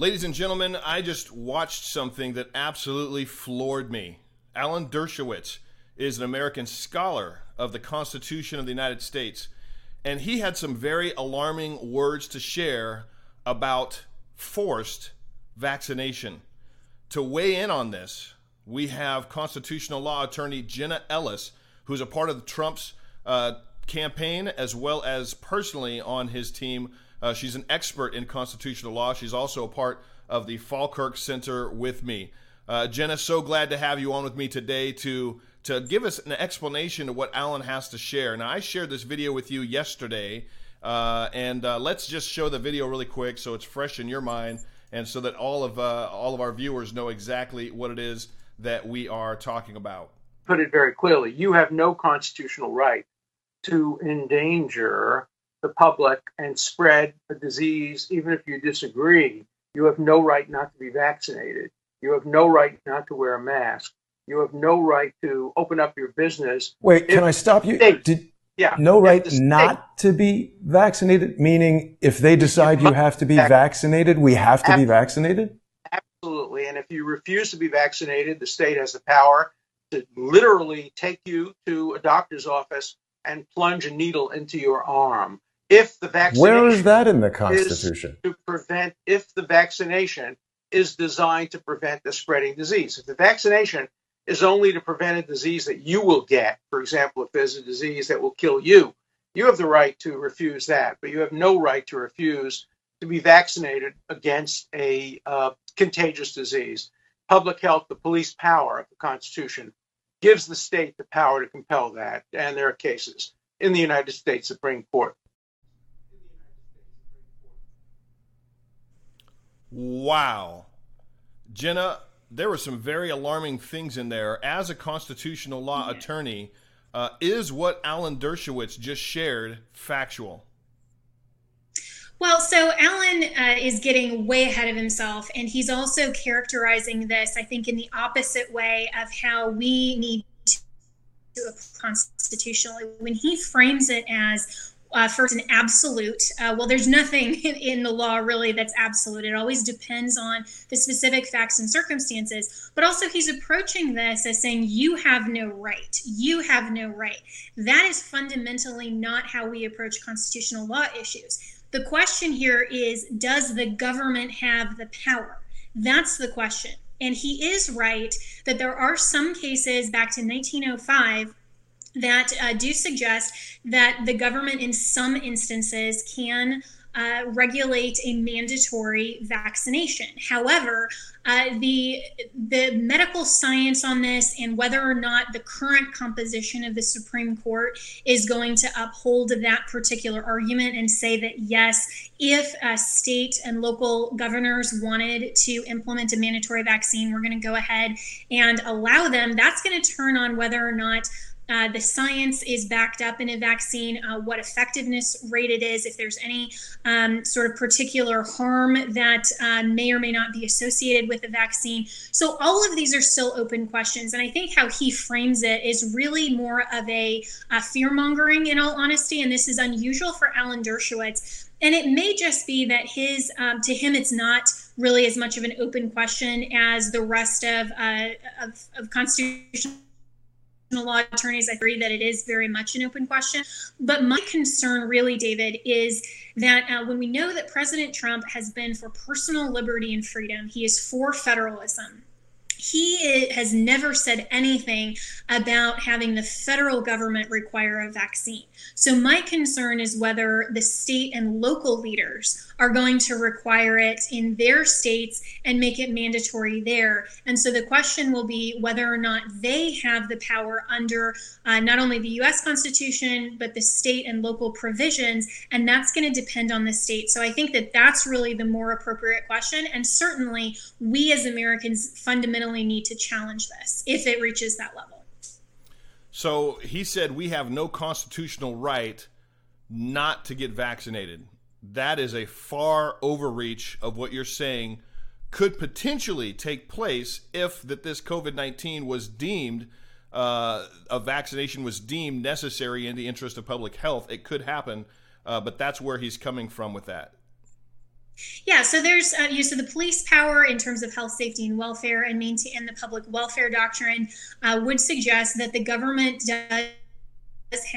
Ladies and gentlemen, I just watched something that absolutely floored me. Alan Dershowitz is an American scholar of the Constitution of the United States, and he had some very alarming words to share about forced vaccination. To weigh in on this, we have constitutional law attorney Jenna Ellis, who's a part of Trump's uh, campaign as well as personally on his team uh, she's an expert in constitutional law. She's also a part of the Falkirk Center with me. Uh, Jenna, so glad to have you on with me today to to give us an explanation of what Alan has to share. Now, I shared this video with you yesterday, uh, and uh, let's just show the video really quick so it's fresh in your mind, and so that all of uh, all of our viewers know exactly what it is that we are talking about. Put it very clearly: you have no constitutional right to endanger the public and spread a disease, even if you disagree, you have no right not to be vaccinated. You have no right not to wear a mask. You have no right to open up your business. Wait, can I stop you? Did, yeah. No right not to be vaccinated, meaning if they decide you have to be vaccinated, we have to be vaccinated? Absolutely. And if you refuse to be vaccinated, the state has the power to literally take you to a doctor's office and plunge a needle into your arm if the vaccination where is that in the constitution? to prevent if the vaccination is designed to prevent the spreading disease. If the vaccination is only to prevent a disease that you will get for example if there's a disease that will kill you you have the right to refuse that but you have no right to refuse to be vaccinated against a uh, contagious disease. Public health the police power of the constitution gives the state the power to compel that and there are cases in the united states supreme court Wow. Jenna, there were some very alarming things in there. As a constitutional law yeah. attorney, uh, is what Alan Dershowitz just shared factual? Well, so Alan uh, is getting way ahead of himself, and he's also characterizing this, I think, in the opposite way of how we need to do it constitutionally. When he frames it as uh, first an absolute. Uh, well, there's nothing in, in, the law really that's absolute. It always depends on the specific facts and circumstances. But also, he's approaching this as saying, you have no right. You have no right. That is fundamentally not how we approach constitutional law issues. The question here is Does the government have the power? That's the question. And he is right that there are some cases back to 1905 that uh, do suggest that the government, in some instances, can uh, regulate a mandatory vaccination. However, uh, the the medical science on this and whether or not the current composition of the Supreme Court is going to uphold that particular argument and say that yes, if state and local governors wanted to implement a mandatory vaccine, we're going to go ahead and allow them. That's going to turn on whether or not uh, the science is backed up in a vaccine, uh, what effectiveness rate it is, if there's any um, sort of particular harm that uh, may or may not be associated with the vaccine. So, all of these are still open questions. And I think how he frames it is really more of a, a fear mongering, in all honesty. And this is unusual for Alan Dershowitz. And it may just be that his, um, to him, it's not really as much of an open question as the rest of, uh, of, of constitutional law attorneys, I agree that it is very much an open question. But my concern, really, David, is that uh, when we know that President Trump has been for personal liberty and freedom, he is for federalism he has never said anything about having the federal government require a vaccine. So, my concern is whether the state and local leaders are going to require it in their states and make it mandatory there. And so, the question will be whether or not they have the power under uh, not only the US Constitution, but the state and local provisions. And that's going to depend on the state. So, I think that that's really the more appropriate question. And certainly, we as Americans fundamentally need to challenge this if it reaches that level. So he said we have no constitutional right not to get vaccinated. That is a far overreach of what you're saying could potentially take place if that this COVID nineteen was deemed uh, a vaccination was deemed necessary in the interest of public health. It could happen, uh, but that's where he's coming from with that. Yeah, so there's uh, use of the police power in terms of health, safety, and welfare, and maintain the public welfare doctrine uh, would suggest that the government does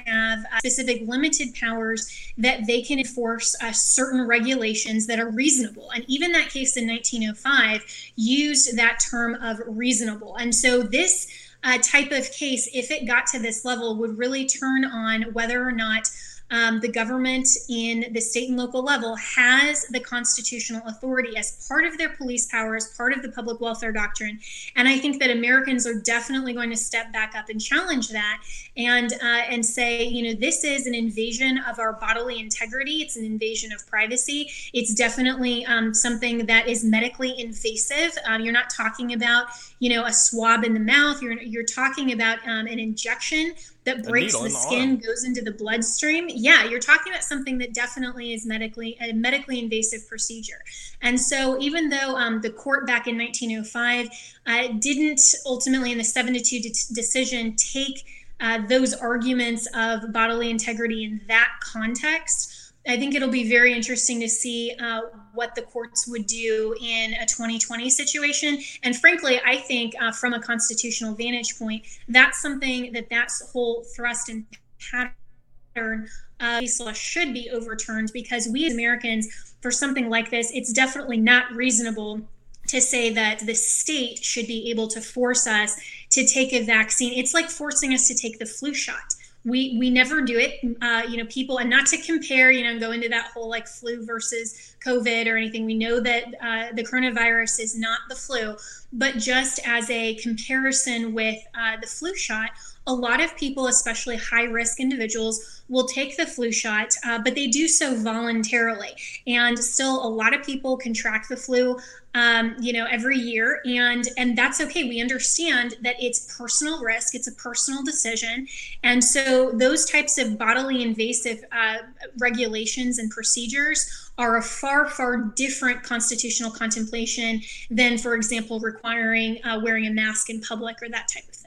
have uh, specific limited powers that they can enforce uh, certain regulations that are reasonable. And even that case in 1905 used that term of reasonable. And so this uh, type of case, if it got to this level, would really turn on whether or not um, the government in the state and local level has the constitutional authority as part of their police power, as part of the public welfare doctrine. And I think that Americans are definitely going to step back up and challenge that and uh, and say, you know, this is an invasion of our bodily integrity. It's an invasion of privacy. It's definitely um, something that is medically invasive. Um, you're not talking about, you know, a swab in the mouth. You're you're talking about um, an injection that breaks the, the skin, arm. goes into the bloodstream. Yeah, you're talking about something that definitely is medically a medically invasive procedure. And so, even though um, the court back in 1905 uh, didn't ultimately, in the seven to two de- decision, take uh, those arguments of bodily integrity in that context. I think it'll be very interesting to see uh, what the courts would do in a 2020 situation. And frankly, I think uh, from a constitutional vantage point, that's something that that's whole thrust and pattern uh, case law should be overturned because we as Americans, for something like this, it's definitely not reasonable to say that the state should be able to force us to take a vaccine. It's like forcing us to take the flu shot we we never do it uh, you know people and not to compare you know and go into that whole like flu versus covid or anything. We know that uh, the coronavirus is not the flu but just as a comparison with uh, the flu shot a lot of people especially high risk individuals will take the flu shot uh, but they do so voluntarily and still a lot of people contract the flu um, you know, every year, and and that's okay. We understand that it's personal risk; it's a personal decision, and so those types of bodily invasive uh, regulations and procedures are a far far different constitutional contemplation than, for example, requiring uh, wearing a mask in public or that type of thing.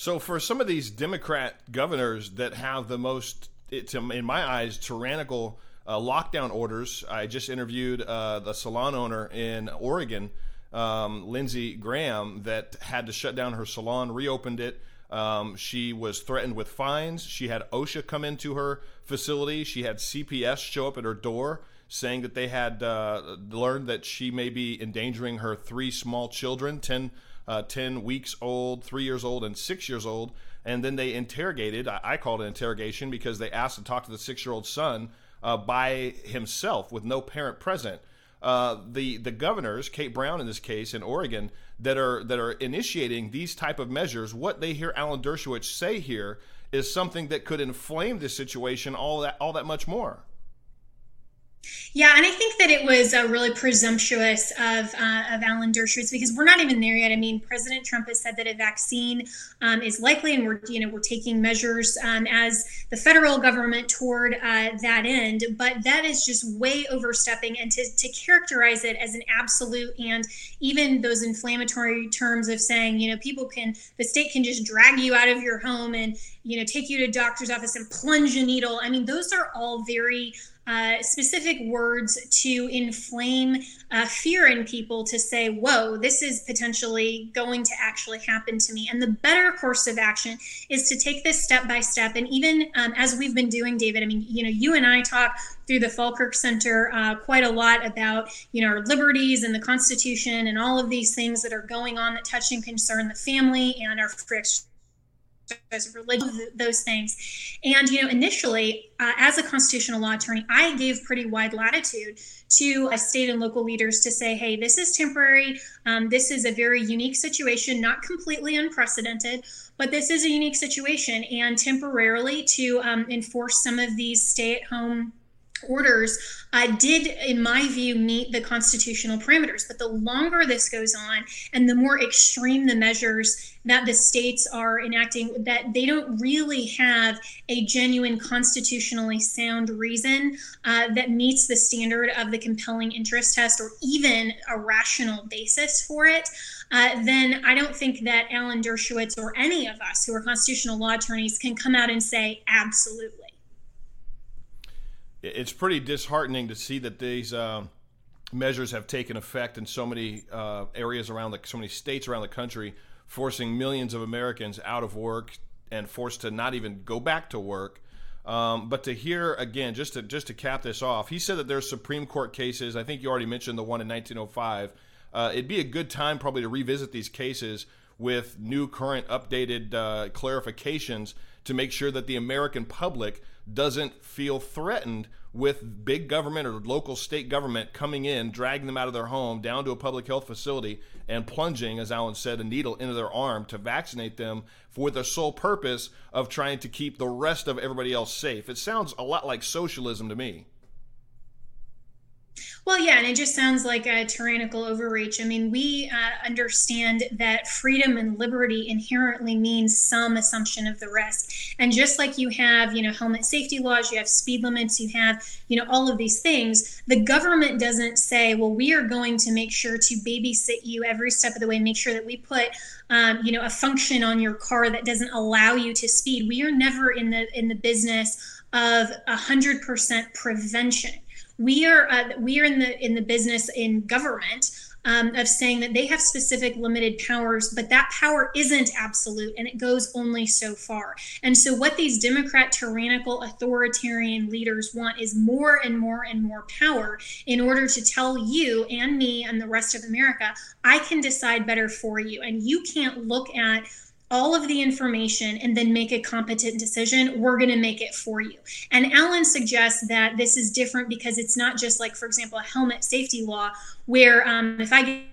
So, for some of these Democrat governors that have the most, in my eyes, tyrannical uh, lockdown orders. I just interviewed uh, the salon owner in Oregon, um, Lindsey Graham, that had to shut down her salon, reopened it. Um, she was threatened with fines. She had OSHA come into her facility. She had CPS show up at her door saying that they had uh, learned that she may be endangering her three small children 10, uh, 10 weeks old, three years old, and six years old. And then they interrogated, I, I called it interrogation because they asked to talk to the six year old son uh, by himself with no parent present. Uh, the the governors, Kate Brown in this case in Oregon, that are that are initiating these type of measures, what they hear Alan Dershowitz say here is something that could inflame this situation all that all that much more. Yeah, and I think that it was uh, really presumptuous of, uh, of Alan Dershowitz because we're not even there yet. I mean, President Trump has said that a vaccine um, is likely, and we're you know we're taking measures um, as the federal government toward uh, that end. But that is just way overstepping, and to, to characterize it as an absolute and even those inflammatory terms of saying you know people can the state can just drag you out of your home and you know take you to a doctor's office and plunge a needle. I mean, those are all very uh, specific words to inflame uh, fear in people to say, whoa, this is potentially going to actually happen to me. And the better course of action is to take this step by step. And even um, as we've been doing, David, I mean, you know, you and I talk through the Falkirk Center uh, quite a lot about, you know, our liberties and the Constitution and all of these things that are going on that touch and concern the family and our as religion, those things. And, you know, initially, uh, as a constitutional law attorney, I gave pretty wide latitude to uh, state and local leaders to say, hey, this is temporary. Um, this is a very unique situation, not completely unprecedented, but this is a unique situation. And temporarily to um, enforce some of these stay at home orders uh, did, in my view, meet the constitutional parameters. But the longer this goes on and the more extreme the measures that the states are enacting, that they don't really have a genuine constitutionally sound reason uh, that meets the standard of the compelling interest test or even a rational basis for it. Uh, then I don't think that Alan Dershowitz or any of us who are constitutional law attorneys can come out and say absolutely it's pretty disheartening to see that these uh, measures have taken effect in so many uh, areas around the so many states around the country, forcing millions of Americans out of work and forced to not even go back to work. Um, but to hear again, just to just to cap this off, he said that there's Supreme Court cases. I think you already mentioned the one in 1905. Uh, it'd be a good time probably to revisit these cases with new, current, updated uh, clarifications to make sure that the American public doesn't feel threatened with big government or local state government coming in, dragging them out of their home down to a public health facility and plunging, as Alan said, a needle into their arm to vaccinate them for the sole purpose of trying to keep the rest of everybody else safe. It sounds a lot like socialism to me. Well, yeah, and it just sounds like a tyrannical overreach. I mean, we uh, understand that freedom and liberty inherently means some assumption of the risk. And just like you have, you know, helmet safety laws, you have speed limits, you have, you know, all of these things, the government doesn't say, well, we are going to make sure to babysit you every step of the way, make sure that we put um, you know a function on your car that doesn't allow you to speed we are never in the in the business of 100% prevention we are uh, we are in the in the business in government um, of saying that they have specific limited powers, but that power isn't absolute and it goes only so far. And so, what these Democrat tyrannical authoritarian leaders want is more and more and more power in order to tell you and me and the rest of America, I can decide better for you. And you can't look at all of the information and then make a competent decision, we're going to make it for you. And Alan suggests that this is different because it's not just like, for example, a helmet safety law where um, if I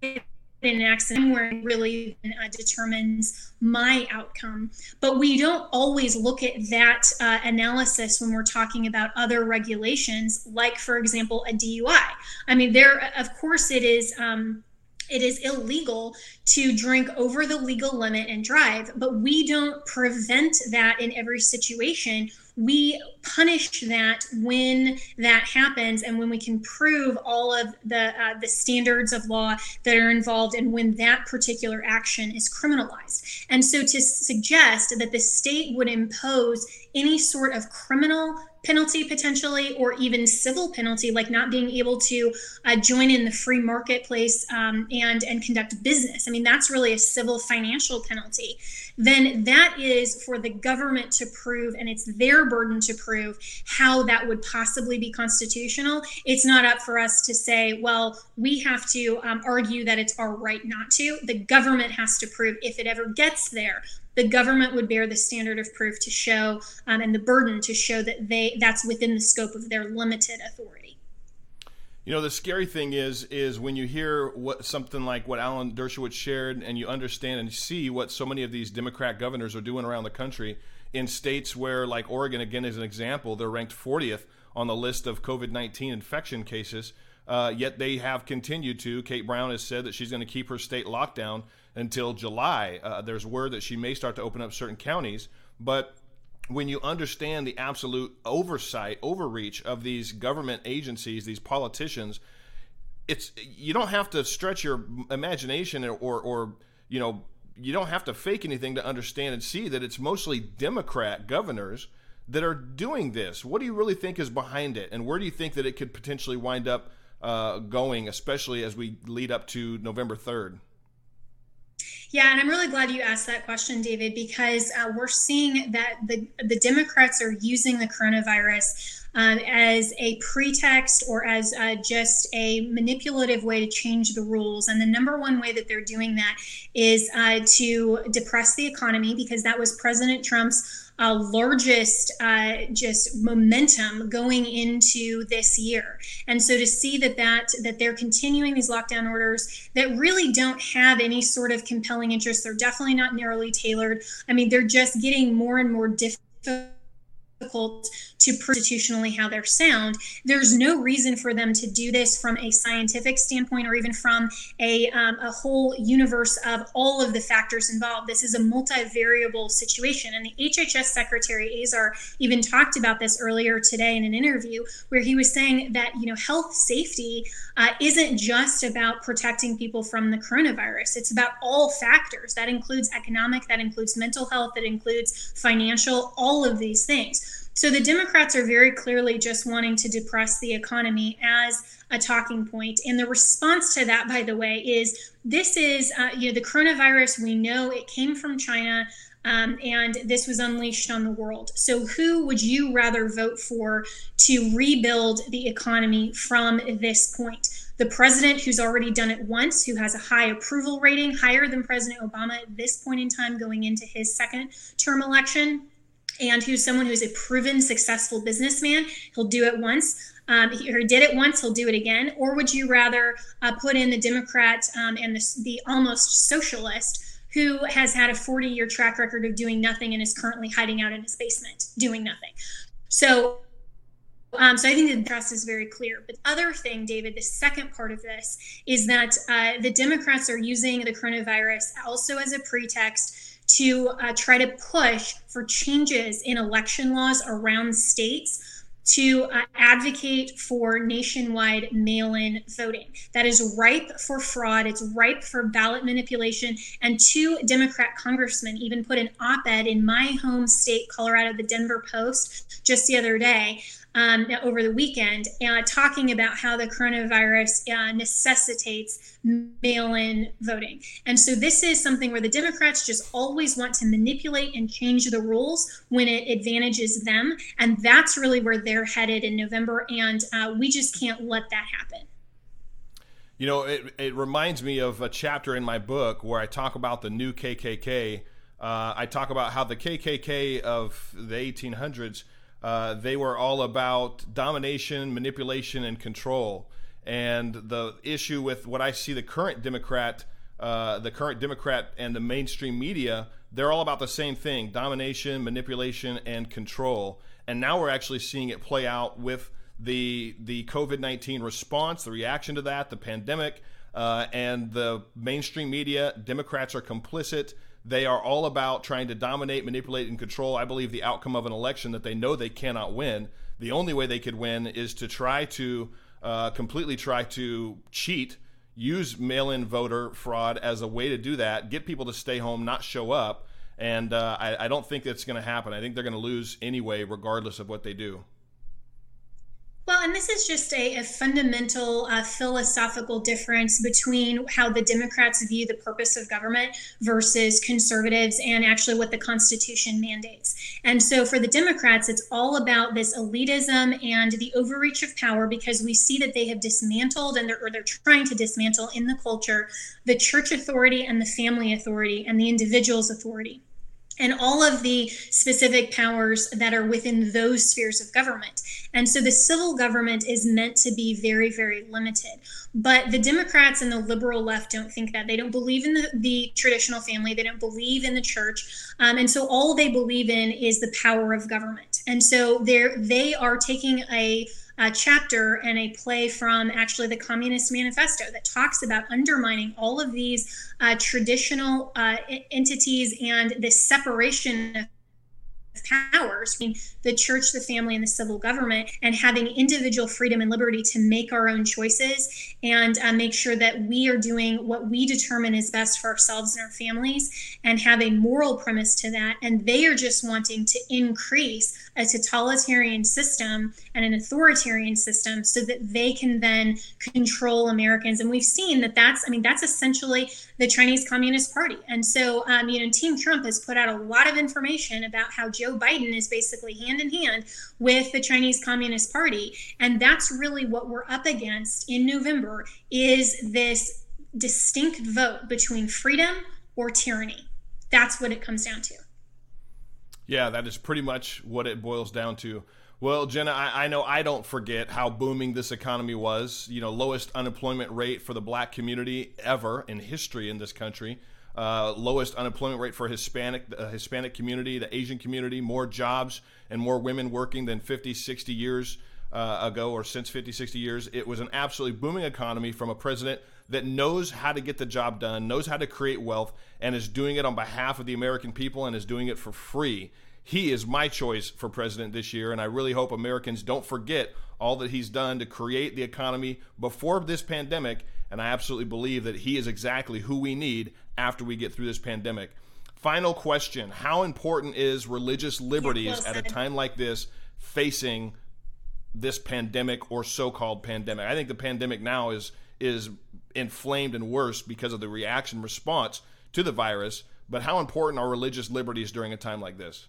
get in an accident where it really uh, determines my outcome. But we don't always look at that uh, analysis when we're talking about other regulations, like, for example, a DUI. I mean, there, of course, it is. Um, it is illegal to drink over the legal limit and drive, but we don't prevent that in every situation. We punish that when that happens, and when we can prove all of the uh, the standards of law that are involved, and when that particular action is criminalized. And so, to suggest that the state would impose any sort of criminal penalty potentially, or even civil penalty, like not being able to uh, join in the free marketplace um, and and conduct business. I mean, that's really a civil financial penalty. Then that is for the government to prove, and it's their burden to prove how that would possibly be constitutional. It's not up for us to say, well, we have to um, argue that it's our right not to. The government has to prove if it ever gets there the government would bear the standard of proof to show um, and the burden to show that they that's within the scope of their limited authority. You know, the scary thing is, is when you hear what something like what Alan Dershowitz shared, and you understand and see what so many of these Democrat governors are doing around the country in states where, like Oregon, again as an example, they're ranked 40th on the list of COVID-19 infection cases. Uh, yet they have continued to. Kate Brown has said that she's going to keep her state lockdown until July. Uh, there's word that she may start to open up certain counties, but when you understand the absolute oversight, overreach of these government agencies, these politicians, it's you don't have to stretch your imagination or, or, you know you don't have to fake anything to understand and see that it's mostly Democrat governors that are doing this. What do you really think is behind it, and where do you think that it could potentially wind up uh, going, especially as we lead up to November third? Yeah, and I'm really glad you asked that question, David, because uh, we're seeing that the the Democrats are using the coronavirus um, as a pretext or as uh, just a manipulative way to change the rules. And the number one way that they're doing that is uh, to depress the economy, because that was President Trump's uh, largest uh, just momentum going into this year. And so to see that that that they're continuing these lockdown orders that really don't have any sort of compelling interest, they're definitely not narrowly tailored. I mean, they're just getting more and more difficult to constitutionally how they're sound. There's no reason for them to do this from a scientific standpoint or even from a, um, a whole universe of all of the factors involved. This is a multivariable situation. And the HHS Secretary Azar even talked about this earlier today in an interview where he was saying that, you know, health safety uh, isn't just about protecting people from the coronavirus. It's about all factors. That includes economic, that includes mental health, that includes financial, all of these things. So the Democrats are very clearly just wanting to depress the economy as a talking point. And the response to that, by the way, is this is, uh, you know, the coronavirus, we know it came from China. Um, and this was unleashed on the world. So, who would you rather vote for to rebuild the economy from this point? The president, who's already done it once, who has a high approval rating, higher than President Obama at this point in time going into his second term election, and who's someone who's a proven successful businessman. He'll do it once. Um, he, or did it once, he'll do it again. Or would you rather uh, put in the Democrat um, and the, the almost socialist who has had a 40 year track record of doing nothing and is currently hiding out in his basement doing nothing? So um, so I think the trust is very clear. But the other thing, David, the second part of this is that uh, the Democrats are using the coronavirus also as a pretext to uh, try to push for changes in election laws around states to uh, advocate for nationwide mail in voting. That is ripe for fraud, it's ripe for ballot manipulation. And two Democrat congressmen even put an op ed in my home state, Colorado, the Denver Post, just the other day. Um, over the weekend, uh, talking about how the coronavirus uh, necessitates mail in voting. And so, this is something where the Democrats just always want to manipulate and change the rules when it advantages them. And that's really where they're headed in November. And uh, we just can't let that happen. You know, it, it reminds me of a chapter in my book where I talk about the new KKK. Uh, I talk about how the KKK of the 1800s, uh, they were all about domination, manipulation, and control. And the issue with what I see the current Democrat, uh, the current Democrat and the mainstream media, they're all about the same thing: domination, manipulation, and control. And now we're actually seeing it play out with the the COVID nineteen response, the reaction to that, the pandemic, uh, and the mainstream media. Democrats are complicit. They are all about trying to dominate, manipulate, and control. I believe the outcome of an election that they know they cannot win. The only way they could win is to try to uh, completely try to cheat, use mail in voter fraud as a way to do that, get people to stay home, not show up. And uh, I, I don't think that's going to happen. I think they're going to lose anyway, regardless of what they do. Well, and this is just a, a fundamental uh, philosophical difference between how the Democrats view the purpose of government versus conservatives and actually what the Constitution mandates. And so for the Democrats, it's all about this elitism and the overreach of power because we see that they have dismantled and they're, or they're trying to dismantle in the culture the church authority and the family authority and the individual's authority and all of the specific powers that are within those spheres of government. And so the civil government is meant to be very, very limited. But the Democrats and the liberal left don't think that. They don't believe in the, the traditional family, they don't believe in the church. Um, and so all they believe in is the power of government. And so they're, they are taking a a chapter and a play from actually the Communist Manifesto that talks about undermining all of these uh, traditional uh, entities and this separation of between the church, the family, and the civil government, and having individual freedom and liberty to make our own choices and uh, make sure that we are doing what we determine is best for ourselves and our families, and have a moral premise to that. And they are just wanting to increase a totalitarian system and an authoritarian system so that they can then control Americans. And we've seen that that's, I mean, that's essentially the Chinese Communist Party. And so, um, you know, Team Trump has put out a lot of information about how Joe Biden is basically hand in hand with the Chinese Communist Party. And that's really what we're up against in November is this distinct vote between freedom or tyranny. That's what it comes down to. Yeah, that is pretty much what it boils down to. Well, Jenna, I, I, know I don't forget how booming this economy was. You know, lowest unemployment rate for the black community ever in history in this country. Uh, lowest unemployment rate for Hispanic, the Hispanic community, the Asian community, more jobs and more women working than 50, 60 years uh, ago or since 50, 60 years. It was an absolutely booming economy from a president that knows how to get the job done, knows how to create wealth, and is doing it on behalf of the American people and is doing it for free. He is my choice for president this year, and I really hope Americans don't forget all that he's done to create the economy before this pandemic. And I absolutely believe that he is exactly who we need after we get through this pandemic. Final question How important is religious liberties at a time like this facing this pandemic or so-called pandemic. I think the pandemic now is is inflamed and worse because of the reaction response to the virus. But how important are religious liberties during a time like this?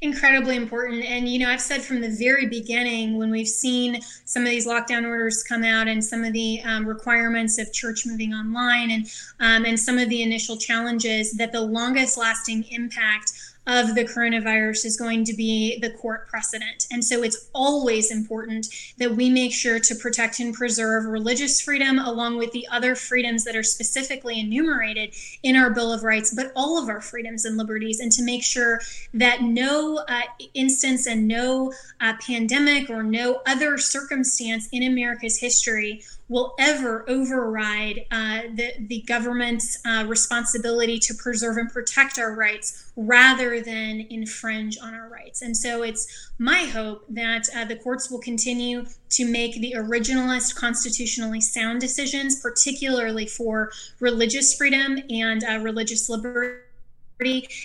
Incredibly important. And, you know, I've said from the very beginning when we've seen some of these lockdown orders come out and some of the um, requirements of church moving online and, um, and some of the initial challenges that the longest lasting impact of the coronavirus is going to be the court precedent. And so it's always important that we make sure to protect and preserve religious freedom along with the other freedoms that are specifically enumerated in our Bill of Rights, but all of our freedoms and liberties, and to make sure that no uh, instance and no uh, pandemic or no other circumstance in America's history will ever override uh, the, the government's uh, responsibility to preserve and protect our rights rather than infringe on our rights. And so it's my hope that uh, the courts will continue to make the originalist, constitutionally sound decisions, particularly for religious freedom and uh, religious liberty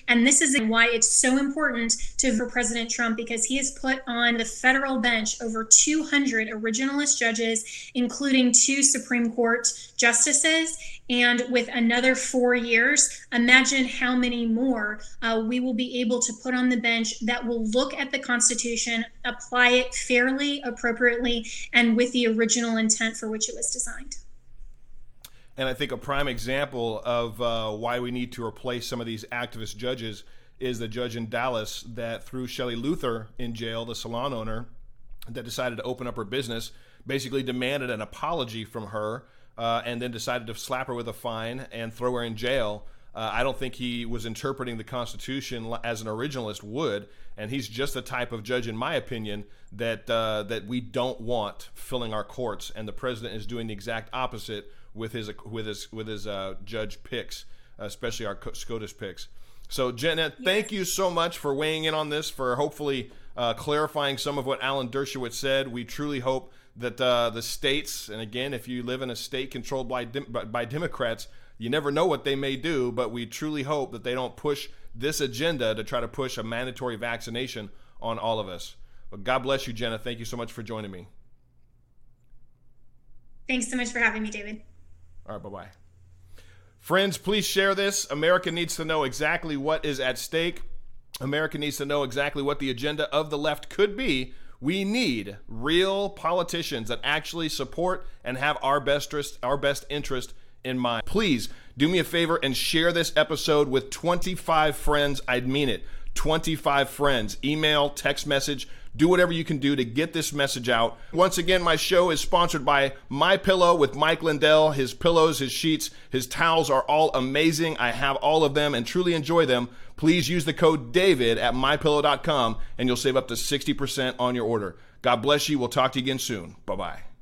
and this is why it's so important to for President Trump because he has put on the federal bench over 200 originalist judges, including two Supreme Court justices. And with another four years, imagine how many more uh, we will be able to put on the bench that will look at the Constitution, apply it fairly, appropriately, and with the original intent for which it was designed. And I think a prime example of uh, why we need to replace some of these activist judges is the judge in Dallas that threw Shelley Luther in jail, the salon owner that decided to open up her business, basically demanded an apology from her, uh, and then decided to slap her with a fine and throw her in jail. Uh, I don't think he was interpreting the Constitution as an originalist would, and he's just the type of judge, in my opinion, that uh, that we don't want filling our courts. And the president is doing the exact opposite with his with his with his uh, judge picks, especially our SCOTUS picks. So, Jenna, thank you so much for weighing in on this, for hopefully uh, clarifying some of what Alan Dershowitz said. We truly hope that uh, the states, and again, if you live in a state controlled by, by Democrats, you never know what they may do, but we truly hope that they don't push this agenda to try to push a mandatory vaccination on all of us. But God bless you, Jenna. Thank you so much for joining me. Thanks so much for having me, David. All right, bye bye. Friends, please share this. America needs to know exactly what is at stake. America needs to know exactly what the agenda of the left could be. We need real politicians that actually support and have our best our best interest in mind. Please do me a favor and share this episode with 25 friends. I'd mean it. 25 friends. Email, text message do whatever you can do to get this message out. Once again, my show is sponsored by My Pillow with Mike Lindell. His pillows, his sheets, his towels are all amazing. I have all of them and truly enjoy them. Please use the code DAVID at mypillow.com and you'll save up to 60% on your order. God bless you. We'll talk to you again soon. Bye bye.